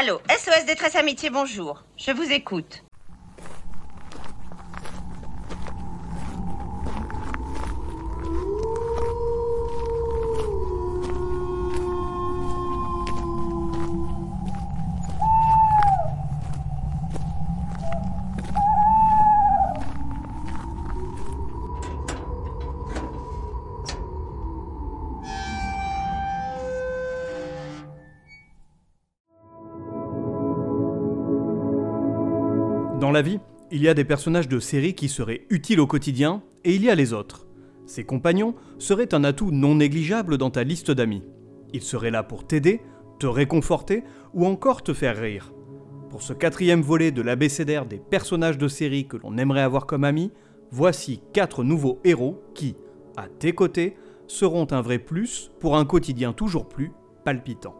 Allô, SOS Détresse Amitié, bonjour. Je vous écoute. Il y a des personnages de série qui seraient utiles au quotidien, et il y a les autres. Ces compagnons seraient un atout non négligeable dans ta liste d'amis. Ils seraient là pour t'aider, te réconforter ou encore te faire rire. Pour ce quatrième volet de l'abécédaire des personnages de série que l'on aimerait avoir comme amis, voici quatre nouveaux héros qui, à tes côtés, seront un vrai plus pour un quotidien toujours plus palpitant.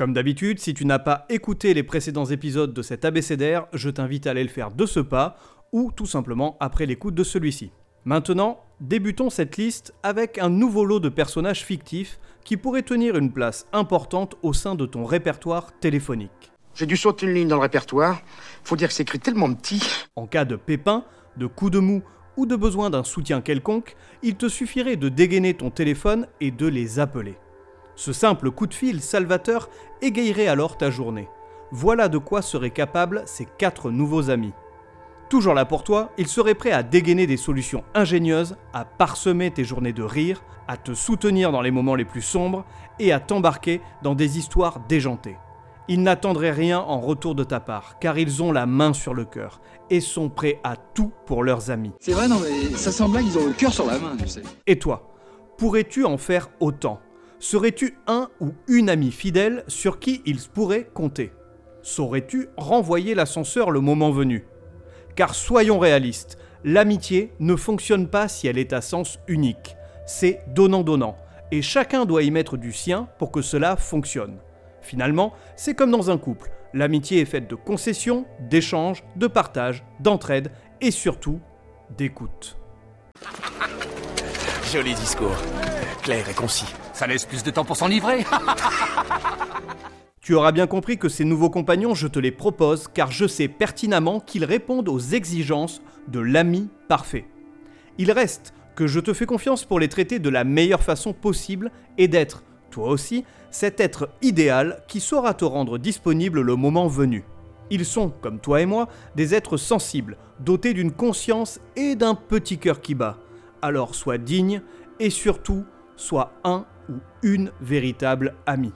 Comme d'habitude, si tu n'as pas écouté les précédents épisodes de cet abécédaire, je t'invite à aller le faire de ce pas, ou tout simplement après l'écoute de celui-ci. Maintenant, débutons cette liste avec un nouveau lot de personnages fictifs qui pourraient tenir une place importante au sein de ton répertoire téléphonique. J'ai dû sauter une ligne dans le répertoire. Faut dire que c'est écrit tellement petit. En cas de pépin, de coup de mou ou de besoin d'un soutien quelconque, il te suffirait de dégainer ton téléphone et de les appeler. Ce simple coup de fil salvateur égayerait alors ta journée. Voilà de quoi seraient capables ces quatre nouveaux amis. Toujours là pour toi, ils seraient prêts à dégainer des solutions ingénieuses, à parsemer tes journées de rire, à te soutenir dans les moments les plus sombres et à t'embarquer dans des histoires déjantées. Ils n'attendraient rien en retour de ta part, car ils ont la main sur le cœur et sont prêts à tout pour leurs amis. C'est vrai, non, mais ça semble qu'ils ont le cœur sur la main, tu sais. Et toi, pourrais-tu en faire autant? Serais-tu un ou une amie fidèle sur qui ils pourraient compter? Saurais-tu renvoyer l'ascenseur le moment venu? Car soyons réalistes, l'amitié ne fonctionne pas si elle est à sens unique. C'est donnant-donnant, et chacun doit y mettre du sien pour que cela fonctionne. Finalement, c'est comme dans un couple. L'amitié est faite de concessions, d'échanges, de partage, d'entraide et surtout d'écoute. Joli discours. Clair et concis. Ça laisse plus de temps pour s'enivrer. Tu auras bien compris que ces nouveaux compagnons, je te les propose car je sais pertinemment qu'ils répondent aux exigences de l'ami parfait. Il reste que je te fais confiance pour les traiter de la meilleure façon possible et d'être, toi aussi, cet être idéal qui saura te rendre disponible le moment venu. Ils sont, comme toi et moi, des êtres sensibles, dotés d'une conscience et d'un petit cœur qui bat. Alors sois digne et surtout, sois un ou une véritable amie.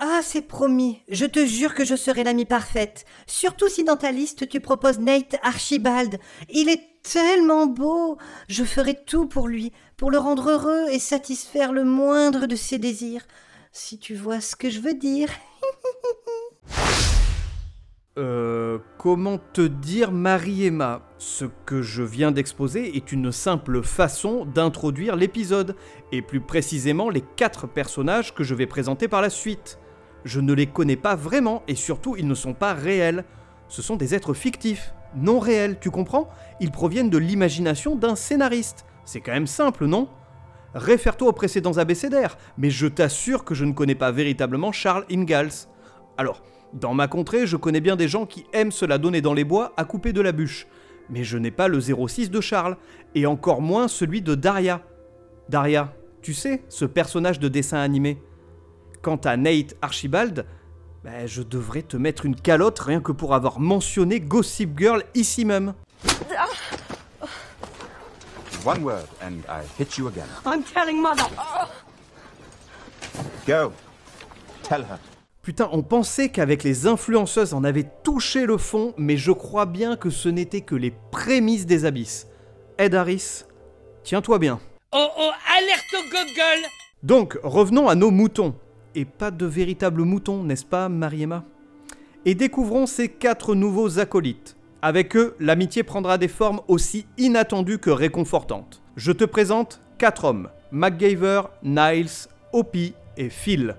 Ah, c'est promis. Je te jure que je serai l'amie parfaite. Surtout si dans ta liste tu proposes Nate Archibald. Il est tellement beau. Je ferai tout pour lui, pour le rendre heureux et satisfaire le moindre de ses désirs. Si tu vois ce que je veux dire. Euh, comment te dire Marie-Emma? Ce que je viens d'exposer est une simple façon d'introduire l'épisode, et plus précisément les quatre personnages que je vais présenter par la suite. Je ne les connais pas vraiment, et surtout ils ne sont pas réels. Ce sont des êtres fictifs, non réels, tu comprends? Ils proviennent de l'imagination d'un scénariste. C'est quand même simple, non? Réfère-toi aux précédents abécédaires, mais je t'assure que je ne connais pas véritablement Charles Ingalls. Alors, dans ma contrée, je connais bien des gens qui aiment se la donner dans les bois à couper de la bûche. Mais je n'ai pas le 06 de Charles, et encore moins celui de Daria. Daria, tu sais, ce personnage de dessin animé. Quant à Nate Archibald, ben, je devrais te mettre une calotte rien que pour avoir mentionné Gossip Girl ici même. One word and I hit you again. I'm telling mother. Go. Tell her. Putain, on pensait qu'avec les influenceuses on avait touché le fond, mais je crois bien que ce n'était que les prémices des abysses. Ed Harris, tiens-toi bien. Oh oh, alerte au Google Donc, revenons à nos moutons. Et pas de véritables moutons, n'est-ce pas, Mariemma Et découvrons ces quatre nouveaux acolytes. Avec eux, l'amitié prendra des formes aussi inattendues que réconfortantes. Je te présente quatre hommes MacGyver, Niles, Opie et Phil.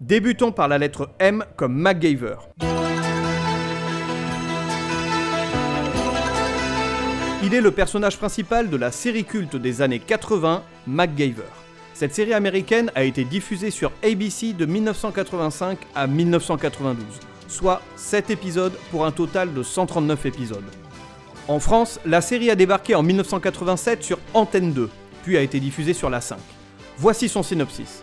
Débutons par la lettre M comme MacGyver. Il est le personnage principal de la série culte des années 80, MacGyver. Cette série américaine a été diffusée sur ABC de 1985 à 1992, soit 7 épisodes pour un total de 139 épisodes. En France, la série a débarqué en 1987 sur Antenne 2, puis a été diffusée sur la 5. Voici son synopsis.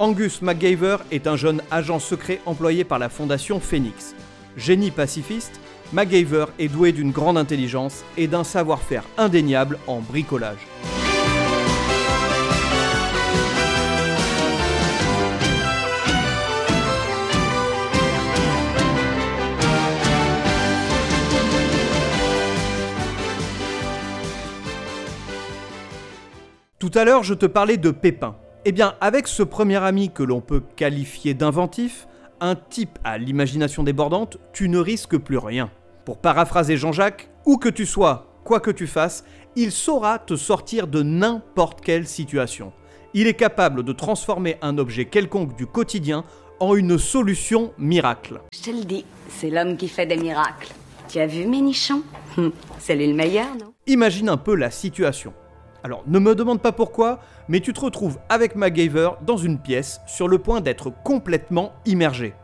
Angus MacGyver est un jeune agent secret employé par la fondation Phoenix. Génie pacifiste, MacGyver est doué d'une grande intelligence et d'un savoir-faire indéniable en bricolage. Tout à l'heure, je te parlais de Pépin. Eh bien, avec ce premier ami que l'on peut qualifier d'inventif, un type à l'imagination débordante, tu ne risques plus rien. Pour paraphraser Jean-Jacques, où que tu sois, quoi que tu fasses, il saura te sortir de n'importe quelle situation. Il est capable de transformer un objet quelconque du quotidien en une solution miracle. Je te le dis, c'est l'homme qui fait des miracles. Tu as vu Ménichon? Hum, C'est lui le meilleur, non? Imagine un peu la situation. Alors, ne me demande pas pourquoi, mais tu te retrouves avec MacGyver dans une pièce sur le point d'être complètement immergé.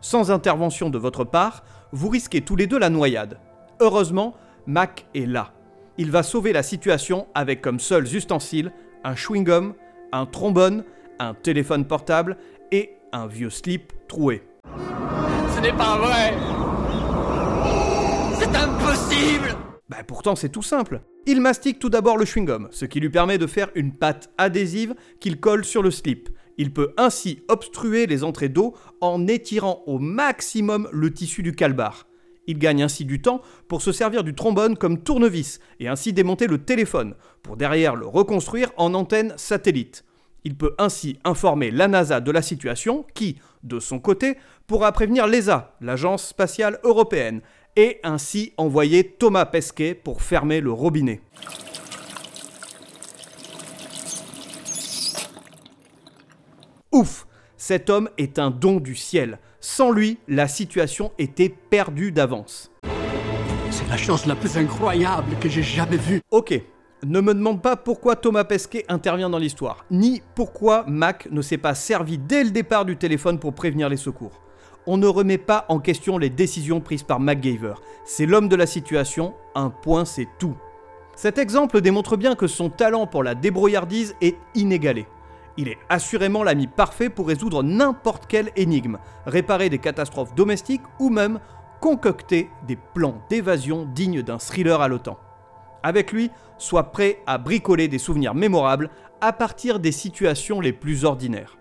Sans intervention de votre part, vous risquez tous les deux la noyade. Heureusement, Mac est là. Il va sauver la situation avec comme seuls ustensiles un chewing-gum, un trombone, un téléphone portable et un vieux slip troué. Ce n'est pas vrai C'est impossible Bah pourtant c'est tout simple. Il mastique tout d'abord le chewing-gum, ce qui lui permet de faire une pâte adhésive qu'il colle sur le slip. Il peut ainsi obstruer les entrées d'eau en étirant au maximum le tissu du calbar. Il gagne ainsi du temps pour se servir du trombone comme tournevis et ainsi démonter le téléphone, pour derrière le reconstruire en antenne satellite. Il peut ainsi informer la NASA de la situation qui, de son côté, pourra prévenir l'ESA, l'Agence spatiale européenne, et ainsi envoyer Thomas Pesquet pour fermer le robinet. Ouf Cet homme est un don du ciel. Sans lui, la situation était perdue d'avance. C'est la chose la plus incroyable que j'ai jamais vue. Ok, ne me demande pas pourquoi Thomas Pesquet intervient dans l'histoire, ni pourquoi Mac ne s'est pas servi dès le départ du téléphone pour prévenir les secours. On ne remet pas en question les décisions prises par MacGyver. C'est l'homme de la situation, un point c'est tout. Cet exemple démontre bien que son talent pour la débrouillardise est inégalé. Il est assurément l'ami parfait pour résoudre n'importe quelle énigme, réparer des catastrophes domestiques ou même concocter des plans d'évasion dignes d'un thriller haletant. Avec lui, sois prêt à bricoler des souvenirs mémorables à partir des situations les plus ordinaires.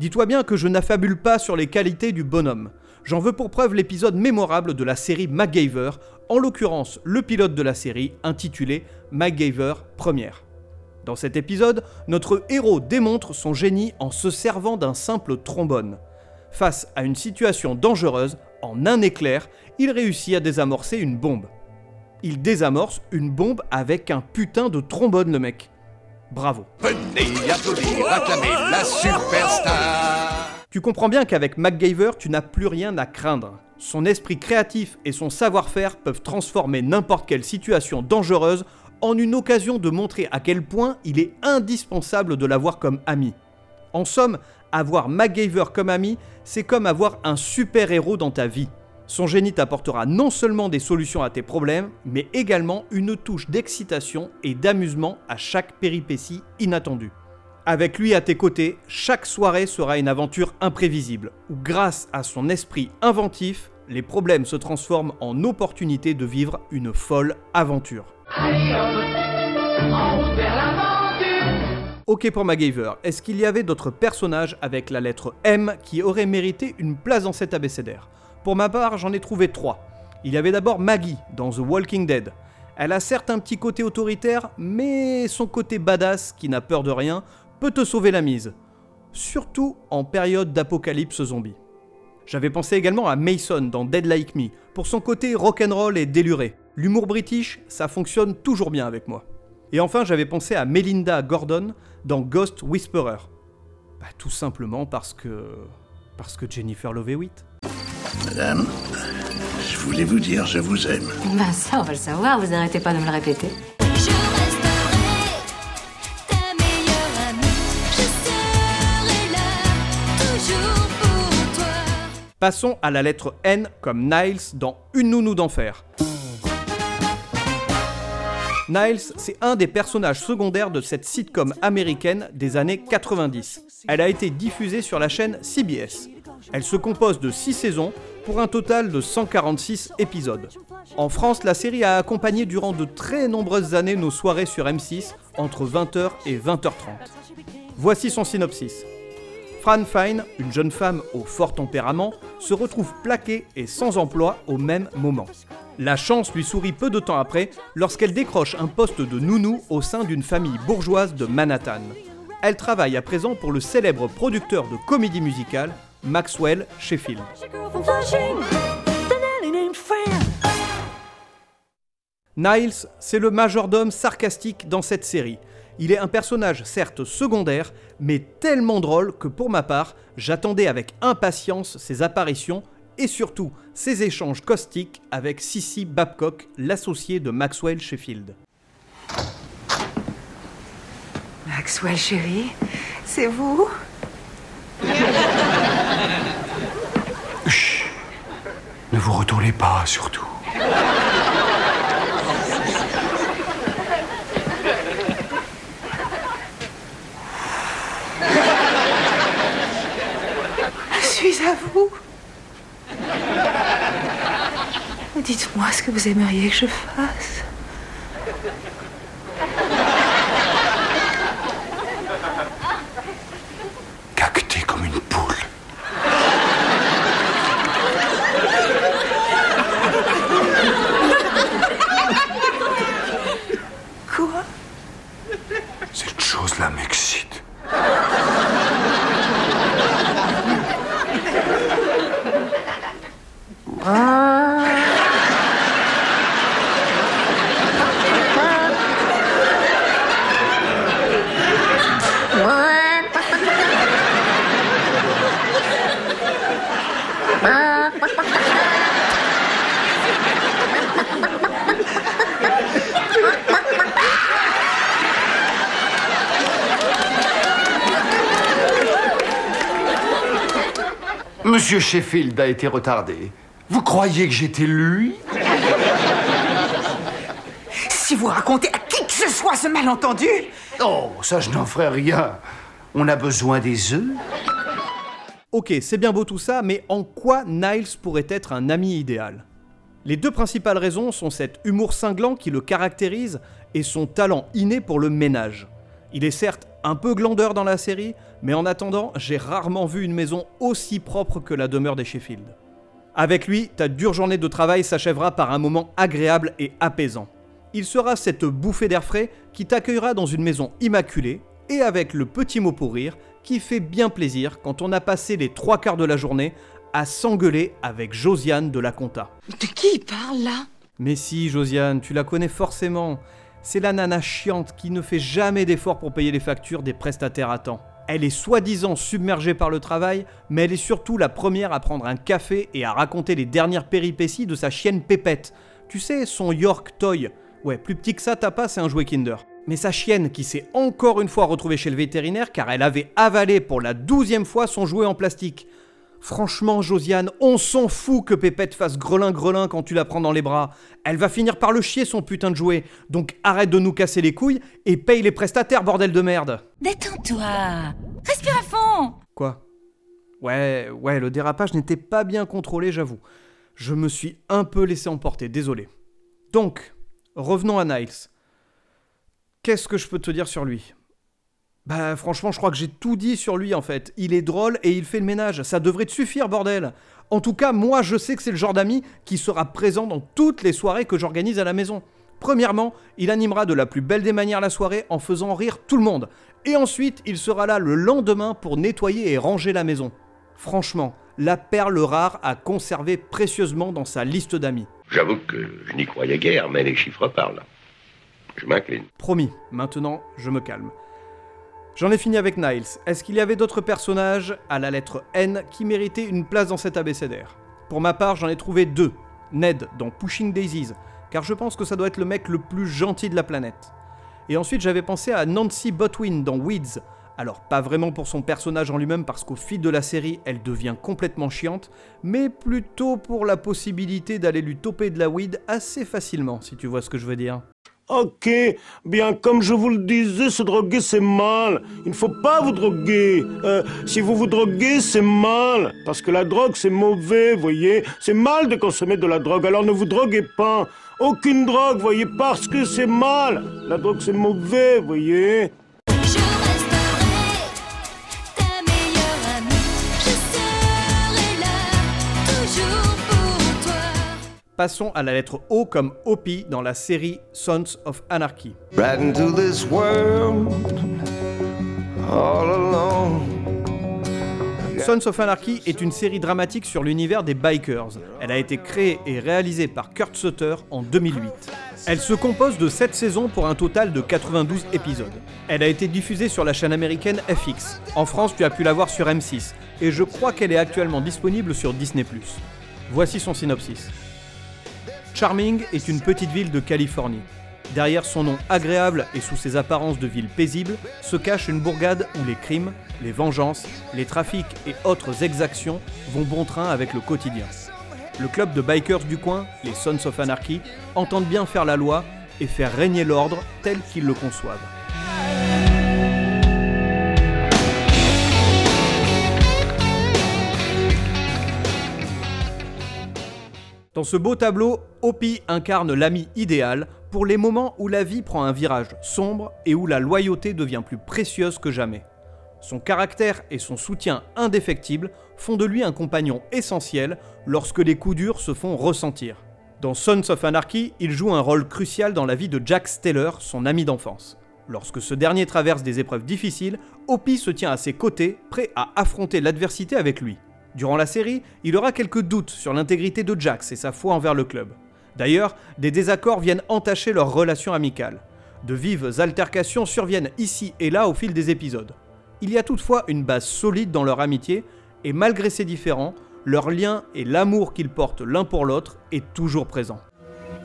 Dis-toi bien que je n'affabule pas sur les qualités du bonhomme. J'en veux pour preuve l'épisode mémorable de la série MacGyver, en l'occurrence le pilote de la série intitulé MacGyver Première. Dans cet épisode, notre héros démontre son génie en se servant d'un simple trombone. Face à une situation dangereuse, en un éclair, il réussit à désamorcer une bombe. Il désamorce une bombe avec un putain de trombone, le mec. Bravo. Venez applaudir, acclamer la superstar Tu comprends bien qu'avec MacGyver, tu n'as plus rien à craindre. Son esprit créatif et son savoir-faire peuvent transformer n'importe quelle situation dangereuse en une occasion de montrer à quel point il est indispensable de l'avoir comme ami. En somme, avoir MacGyver comme ami, c'est comme avoir un super-héros dans ta vie. Son génie t'apportera non seulement des solutions à tes problèmes, mais également une touche d'excitation et d'amusement à chaque péripétie inattendue. Avec lui à tes côtés, chaque soirée sera une aventure imprévisible, où grâce à son esprit inventif, les problèmes se transforment en opportunités de vivre une folle aventure. Ok pour MacGyver, est-ce qu'il y avait d'autres personnages avec la lettre M qui auraient mérité une place dans cet abécédaire? Pour ma part, j'en ai trouvé trois. Il y avait d'abord Maggie dans The Walking Dead. Elle a certes un petit côté autoritaire, mais son côté badass, qui n'a peur de rien, peut te sauver la mise. Surtout en période d'apocalypse zombie. J'avais pensé également à Mason dans Dead Like Me, pour son côté rock'n'roll et déluré. L'humour british, ça fonctionne toujours bien avec moi. Et enfin, j'avais pensé à Melinda Gordon dans Ghost Whisperer. Bah, tout simplement parce que. parce que Jennifer Love Hewitt. Madame, je voulais vous dire je vous aime. Ben ça, on va le savoir, vous arrêtez pas de me le répéter. Je resterai ta meilleure amie. Je serai là, toujours pour toi. Passons à la lettre N comme Niles dans Une nounou d'enfer. Niles, c'est un des personnages secondaires de cette sitcom américaine des années 90. Elle a été diffusée sur la chaîne CBS. Elle se compose de 6 saisons pour un total de 146 épisodes. En France, la série a accompagné durant de très nombreuses années nos soirées sur M6 entre 20h et 20h30. Voici son synopsis. Fran Fine, une jeune femme au fort tempérament, se retrouve plaquée et sans emploi au même moment. La chance lui sourit peu de temps après lorsqu'elle décroche un poste de nounou au sein d'une famille bourgeoise de Manhattan. Elle travaille à présent pour le célèbre producteur de comédie musicale, Maxwell Sheffield. Niles, c'est le majordome sarcastique dans cette série. Il est un personnage certes secondaire, mais tellement drôle que pour ma part, j'attendais avec impatience ses apparitions et surtout ses échanges caustiques avec Sissy Babcock, l'associé de Maxwell Sheffield. Maxwell, chérie, c'est vous Ne vous retournez pas, surtout. Je suis à vous. Dites-moi ce que vous aimeriez que je fasse. Cacté comme une poule. Quoi Cette chose-là m'excite. Monsieur Sheffield a été retardé. Vous croyez que j'étais lui? Si vous racontez à qui que ce soit ce malentendu, Oh, ça je n'en ferai rien. On a besoin des œufs Ok, c'est bien beau tout ça, mais en quoi Niles pourrait être un ami idéal? Les deux principales raisons sont cet humour cinglant qui le caractérise et son talent inné pour le ménage. Il est certes un peu glandeur dans la série, mais en attendant, j'ai rarement vu une maison aussi propre que la demeure des Sheffield. Avec lui, ta dure journée de travail s'achèvera par un moment agréable et apaisant. Il sera cette bouffée d'air frais qui t'accueillera dans une maison immaculée et avec le petit mot pour rire qui fait bien plaisir quand on a passé les trois quarts de la journée à s'engueuler avec Josiane de la Conta. de qui il parle là? Mais si, Josiane, tu la connais forcément. C'est la nana chiante qui ne fait jamais d'efforts pour payer les factures des prestataires à temps. Elle est soi-disant submergée par le travail, mais elle est surtout la première à prendre un café et à raconter les dernières péripéties de sa chienne Pépette. Tu sais, son York Toy. Ouais, plus petit que ça, t'as pas, c'est un jouet Kinder. Mais sa chienne qui s'est encore une fois retrouvée chez le vétérinaire car elle avait avalé pour la douzième fois son jouet en plastique. Franchement, Josiane, on s'en fout que Pépette fasse grelin-grelin quand tu la prends dans les bras. Elle va finir par le chier son putain de jouet. Donc arrête de nous casser les couilles et paye les prestataires, bordel de merde. Détends-toi. Respire à fond. Quoi? Ouais, ouais, le dérapage n'était pas bien contrôlé, j'avoue. Je me suis un peu laissé emporter, désolé. Donc, revenons à Niles. Qu'est-ce que je peux te dire sur lui? Bah franchement, je crois que j'ai tout dit sur lui en fait. Il est drôle et il fait le ménage. Ça devrait te suffire, bordel. En tout cas, moi je sais que c'est le genre d'ami qui sera présent dans toutes les soirées que j'organise à la maison. Premièrement, il animera de la plus belle des manières la soirée en faisant rire tout le monde. Et ensuite, il sera là le lendemain pour nettoyer et ranger la maison. Franchement, la perle rare à conserver précieusement dans sa liste d'amis. J'avoue que je n'y croyais guère, mais les chiffres parlent. Je m'incline. Promis, maintenant je me calme. J'en ai fini avec Niles. Est-ce qu'il y avait d'autres personnages à la lettre N qui méritaient une place dans cet abécédaire? Pour ma part, j'en ai trouvé deux. Ned dans Pushing Daisies, car je pense que ça doit être le mec le plus gentil de la planète. Et ensuite, j'avais pensé à Nancy Botwin dans Weeds. Alors, pas vraiment pour son personnage en lui-même, parce qu'au fil de la série, elle devient complètement chiante, mais plutôt pour la possibilité d'aller lui toper de la weed assez facilement, si tu vois ce que je veux dire. Ok, bien comme je vous le disais, se droguer c'est mal. Il ne faut pas vous droguer. Euh, si vous vous droguez, c'est mal. Parce que la drogue c'est mauvais, voyez. C'est mal de consommer de la drogue, alors ne vous droguez pas. Aucune drogue, voyez, parce que c'est mal. La drogue c'est mauvais, voyez. Passons à la lettre O comme Opie dans la série Sons of Anarchy. Right into this world, all alone. Sons of Anarchy est une série dramatique sur l'univers des bikers. Elle a été créée et réalisée par Kurt Sutter en 2008. Elle se compose de 7 saisons pour un total de 92 épisodes. Elle a été diffusée sur la chaîne américaine FX. En France, tu as pu la voir sur M6. Et je crois qu'elle est actuellement disponible sur Disney+. Voici son synopsis. Charming est une petite ville de Californie. Derrière son nom agréable et sous ses apparences de ville paisible, se cache une bourgade où les crimes, les vengeances, les trafics et autres exactions vont bon train avec le quotidien. Le club de bikers du coin, les Sons of Anarchy, entendent bien faire la loi et faire régner l'ordre tel qu'ils le conçoivent. Dans ce beau tableau, Opie incarne l'ami idéal pour les moments où la vie prend un virage sombre et où la loyauté devient plus précieuse que jamais. Son caractère et son soutien indéfectible font de lui un compagnon essentiel lorsque les coups durs se font ressentir. Dans Sons of Anarchy, il joue un rôle crucial dans la vie de Jack Steller, son ami d'enfance. Lorsque ce dernier traverse des épreuves difficiles, Opie se tient à ses côtés, prêt à affronter l'adversité avec lui. Durant la série, il aura quelques doutes sur l'intégrité de Jax et sa foi envers le club. D'ailleurs, des désaccords viennent entacher leur relation amicale. De vives altercations surviennent ici et là au fil des épisodes. Il y a toutefois une base solide dans leur amitié, et malgré ces différends, leur lien et l'amour qu'ils portent l'un pour l'autre est toujours présent.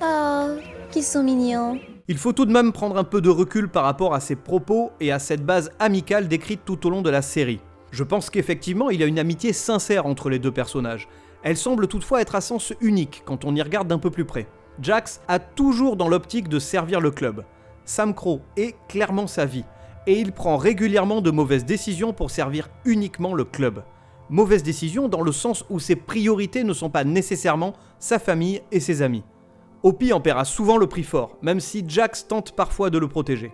Oh, qu'ils sont mignons. Il faut tout de même prendre un peu de recul par rapport à ces propos et à cette base amicale décrite tout au long de la série. Je pense qu'effectivement, il y a une amitié sincère entre les deux personnages. Elle semble toutefois être à sens unique quand on y regarde d'un peu plus près. Jax a toujours dans l'optique de servir le club. Sam Crow est clairement sa vie, et il prend régulièrement de mauvaises décisions pour servir uniquement le club. Mauvaises décisions dans le sens où ses priorités ne sont pas nécessairement sa famille et ses amis. Opie en paiera souvent le prix fort, même si Jax tente parfois de le protéger.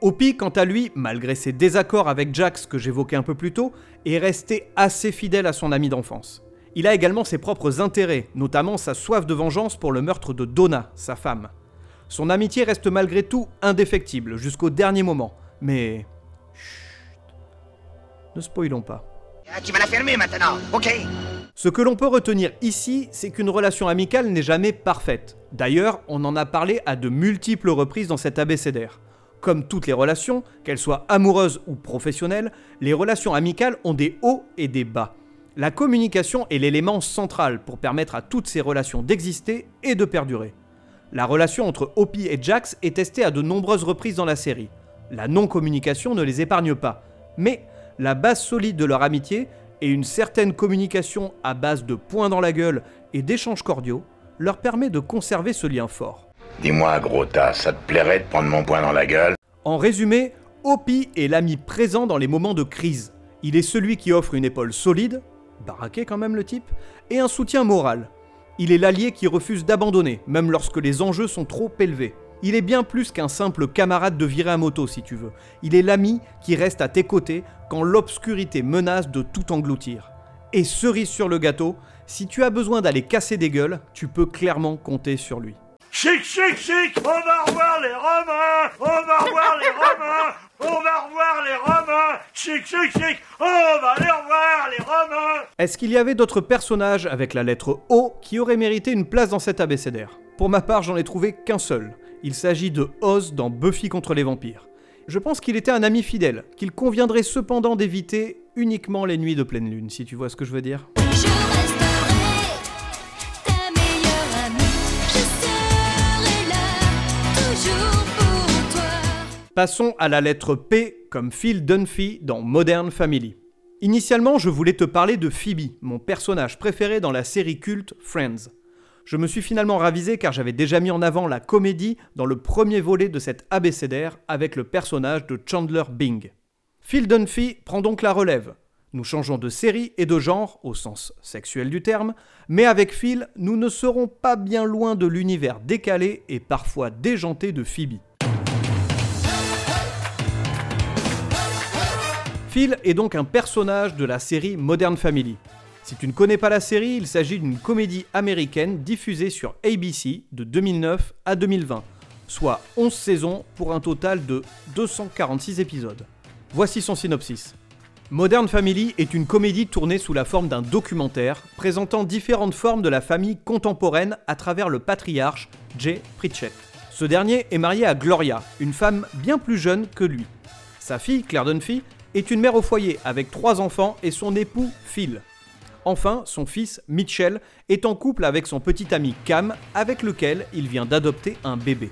Opie, quant à lui, malgré ses désaccords avec Jax que j'évoquais un peu plus tôt, est resté assez fidèle à son ami d'enfance. Il a également ses propres intérêts, notamment sa soif de vengeance pour le meurtre de Donna, sa femme. Son amitié reste malgré tout indéfectible jusqu'au dernier moment, mais... Chut. Ne spoilons pas. Ah, tu vas la fermer maintenant, ok Ce que l'on peut retenir ici, c'est qu'une relation amicale n'est jamais parfaite. D'ailleurs, on en a parlé à de multiples reprises dans cet abécédaire. Comme toutes les relations, qu'elles soient amoureuses ou professionnelles, les relations amicales ont des hauts et des bas. La communication est l'élément central pour permettre à toutes ces relations d'exister et de perdurer. La relation entre Opie et Jax est testée à de nombreuses reprises dans la série. La non-communication ne les épargne pas, mais la base solide de leur amitié et une certaine communication à base de points dans la gueule et d'échanges cordiaux leur permet de conserver ce lien fort. Dis-moi, gros tas, ça te plairait de prendre mon poing dans la gueule? En résumé, Opie est l'ami présent dans les moments de crise. Il est celui qui offre une épaule solide, baraqué quand même le type, et un soutien moral. Il est l'allié qui refuse d'abandonner, même lorsque les enjeux sont trop élevés. Il est bien plus qu'un simple camarade de virée à moto, si tu veux. Il est l'ami qui reste à tes côtés quand l'obscurité menace de tout engloutir. Et cerise sur le gâteau, si tu as besoin d'aller casser des gueules, tu peux clairement compter sur lui. Chic, chic, chic, on va revoir les Romains, on va revoir les Romains, on va revoir les Romains, chic, chic, chic, on va les revoir les Romains. Est-ce qu'il y avait d'autres personnages avec la lettre O qui auraient mérité une place dans cet abécédaire? Pour ma part, j'en ai trouvé qu'un seul. Il s'agit de Oz dans Buffy contre les vampires. Je pense qu'il était un ami fidèle, qu'il conviendrait cependant d'éviter uniquement les nuits de pleine lune, si tu vois ce que je veux dire. Passons à la lettre P comme Phil Dunphy dans Modern Family. Initialement, je voulais te parler de Phoebe, mon personnage préféré dans la série culte Friends. Je me suis finalement ravisé car j'avais déjà mis en avant la comédie dans le premier volet de cet abécédaire avec le personnage de Chandler Bing. Phil Dunphy prend donc la relève. Nous changeons de série et de genre, au sens sexuel du terme, mais avec Phil, nous ne serons pas bien loin de l'univers décalé et parfois déjanté de Phoebe. Phil est donc un personnage de la série Modern Family. Si tu ne connais pas la série, il s'agit d'une comédie américaine diffusée sur ABC de 2009 à 2020, soit 11 saisons pour un total de 246 épisodes. Voici son synopsis. Modern Family est une comédie tournée sous la forme d'un documentaire présentant différentes formes de la famille contemporaine à travers le patriarche Jay Pritchett. Ce dernier est marié à Gloria, une femme bien plus jeune que lui. Sa fille, Claire Dunphy, est une mère au foyer avec trois enfants et son époux Phil. Enfin, son fils Mitchell est en couple avec son petit ami Cam, avec lequel il vient d'adopter un bébé.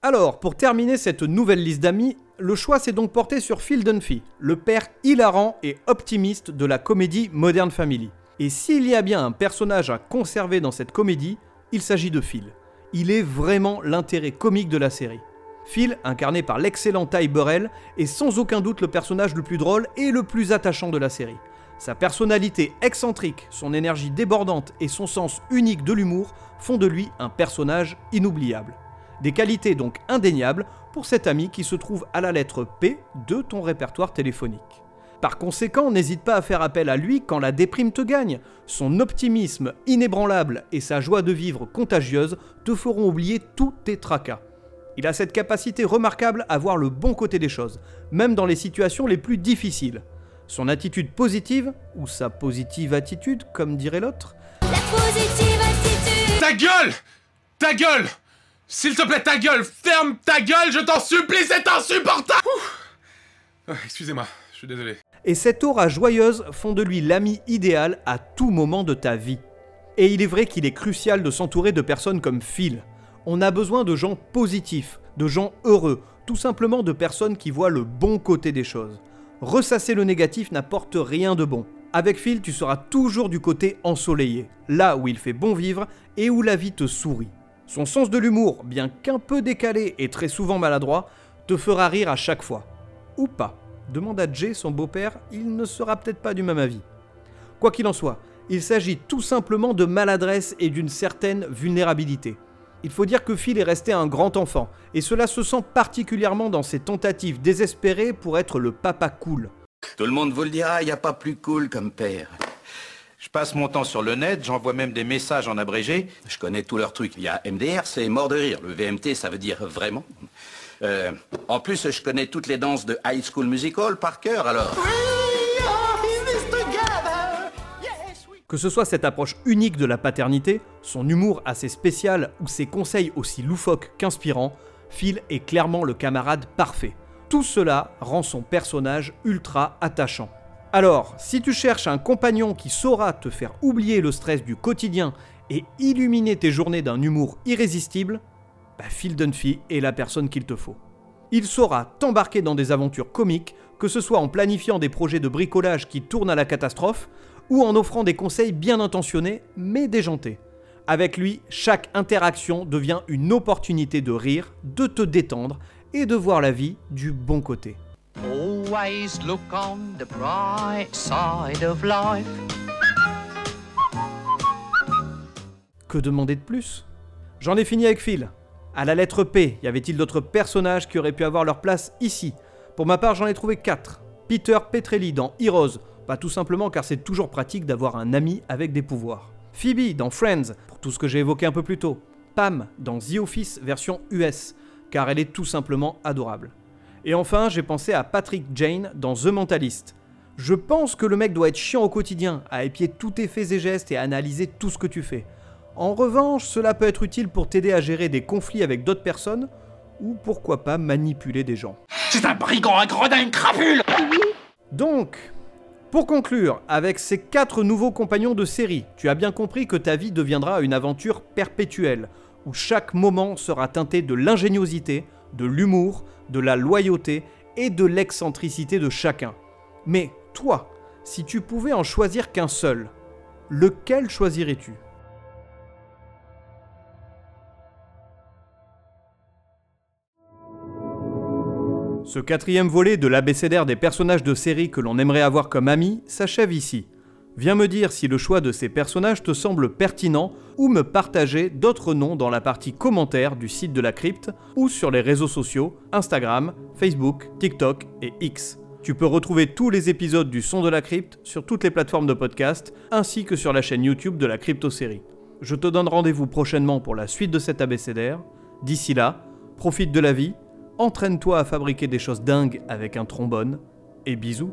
Alors, pour terminer cette nouvelle liste d'amis, le choix s'est donc porté sur Phil Dunphy, le père hilarant et optimiste de la comédie Modern Family. Et s'il y a bien un personnage à conserver dans cette comédie, il s'agit de Phil. Il est vraiment l'intérêt comique de la série. Phil, incarné par l'excellent Ty Burrell, est sans aucun doute le personnage le plus drôle et le plus attachant de la série. Sa personnalité excentrique, son énergie débordante et son sens unique de l'humour font de lui un personnage inoubliable. Des qualités donc indéniables pour cet ami qui se trouve à la lettre P de ton répertoire téléphonique. Par conséquent, n'hésite pas à faire appel à lui quand la déprime te gagne. Son optimisme inébranlable et sa joie de vivre contagieuse te feront oublier tous tes tracas. Il a cette capacité remarquable à voir le bon côté des choses, même dans les situations les plus difficiles. Son attitude positive, ou sa positive attitude, comme dirait l'autre, La positive attitude. Ta gueule Ta gueule S'il te plaît, ta gueule Ferme ta gueule, je t'en supplie, c'est insupportable. Ah, Excusez-moi, je suis désolé. Et cette aura joyeuse font de lui l'ami idéal à tout moment de ta vie. Et il est vrai qu'il est crucial de s'entourer de personnes comme Phil. On a besoin de gens positifs, de gens heureux, tout simplement de personnes qui voient le bon côté des choses. Ressasser le négatif n'apporte rien de bon. Avec Phil, tu seras toujours du côté ensoleillé, là où il fait bon vivre et où la vie te sourit. Son sens de l'humour, bien qu'un peu décalé et très souvent maladroit, te fera rire à chaque fois. Ou pas. Demande à Jay, son beau-père, il ne sera peut-être pas du même avis. Quoi qu'il en soit, il s'agit tout simplement de maladresse et d'une certaine vulnérabilité. Il faut dire que Phil est resté un grand enfant, et cela se sent particulièrement dans ses tentatives désespérées pour être le papa cool. Tout le monde vous le dira, il n'y a pas plus cool comme père. Je passe mon temps sur le net, j'envoie même des messages en abrégé. Je connais tous leurs trucs. Il y a MDR, c'est mort de rire. Le VMT, ça veut dire vraiment? Euh, en plus, je connais toutes les danses de High School Musical par cœur, alors. Que ce soit cette approche unique de la paternité, son humour assez spécial ou ses conseils aussi loufoques qu'inspirants, Phil est clairement le camarade parfait. Tout cela rend son personnage ultra attachant. Alors, si tu cherches un compagnon qui saura te faire oublier le stress du quotidien et illuminer tes journées d'un humour irrésistible, bah Phil Dunphy est la personne qu'il te faut. Il saura t'embarquer dans des aventures comiques, que ce soit en planifiant des projets de bricolage qui tournent à la catastrophe, ou en offrant des conseils bien intentionnés mais déjantés. Avec lui, chaque interaction devient une opportunité de rire, de te détendre et de voir la vie du bon côté. Always look on the bright side of life. Que demander de plus? J'en ai fini avec Phil. À la lettre P, y avait-il d'autres personnages qui auraient pu avoir leur place ici? Pour ma part, j'en ai trouvé 4. Peter Petrelli dans Heroes, pas tout simplement car c'est toujours pratique d'avoir un ami avec des pouvoirs. Phoebe dans Friends, pour tout ce que j'ai évoqué un peu plus tôt. Pam dans The Office version US, car elle est tout simplement adorable. Et enfin, j'ai pensé à Patrick Jane dans The Mentalist. Je pense que le mec doit être chiant au quotidien, à épier tous tes faits et gestes et à analyser tout ce que tu fais. En revanche, cela peut être utile pour t'aider à gérer des conflits avec d'autres personnes, ou pourquoi pas manipuler des gens. C'est un brigand, un gredin, une crapule Donc, pour conclure, avec ces quatre nouveaux compagnons de série, tu as bien compris que ta vie deviendra une aventure perpétuelle, où chaque moment sera teinté de l'ingéniosité, de l'humour, de la loyauté et de l'excentricité de chacun. Mais toi, si tu pouvais en choisir qu'un seul, lequel choisirais-tu? Ce quatrième volet de l'abécédaire des personnages de série que l'on aimerait avoir comme amis s'achève ici. Viens me dire si le choix de ces personnages te semble pertinent ou me partager d'autres noms dans la partie commentaires du site de la crypte ou sur les réseaux sociaux Instagram, Facebook, TikTok et X. Tu peux retrouver tous les épisodes du Son de la Crypte sur toutes les plateformes de podcast ainsi que sur la chaîne YouTube de la Crypto-série. Je te donne rendez-vous prochainement pour la suite de cet abécédaire. D'ici là, profite de la vie, entraîne-toi à fabriquer des choses dingues avec un trombone et bisous.